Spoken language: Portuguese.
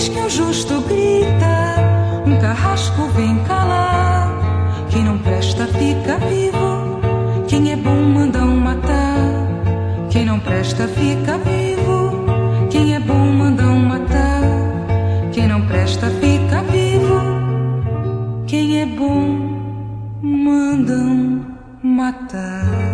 Eis que o justo grita, um carrasco vem calar. Quem não presta fica vivo, quem é bom mandam matar. Quem não presta fica vivo, quem é bom mandam matar. Quem não presta fica vivo, quem é bom mandam matar.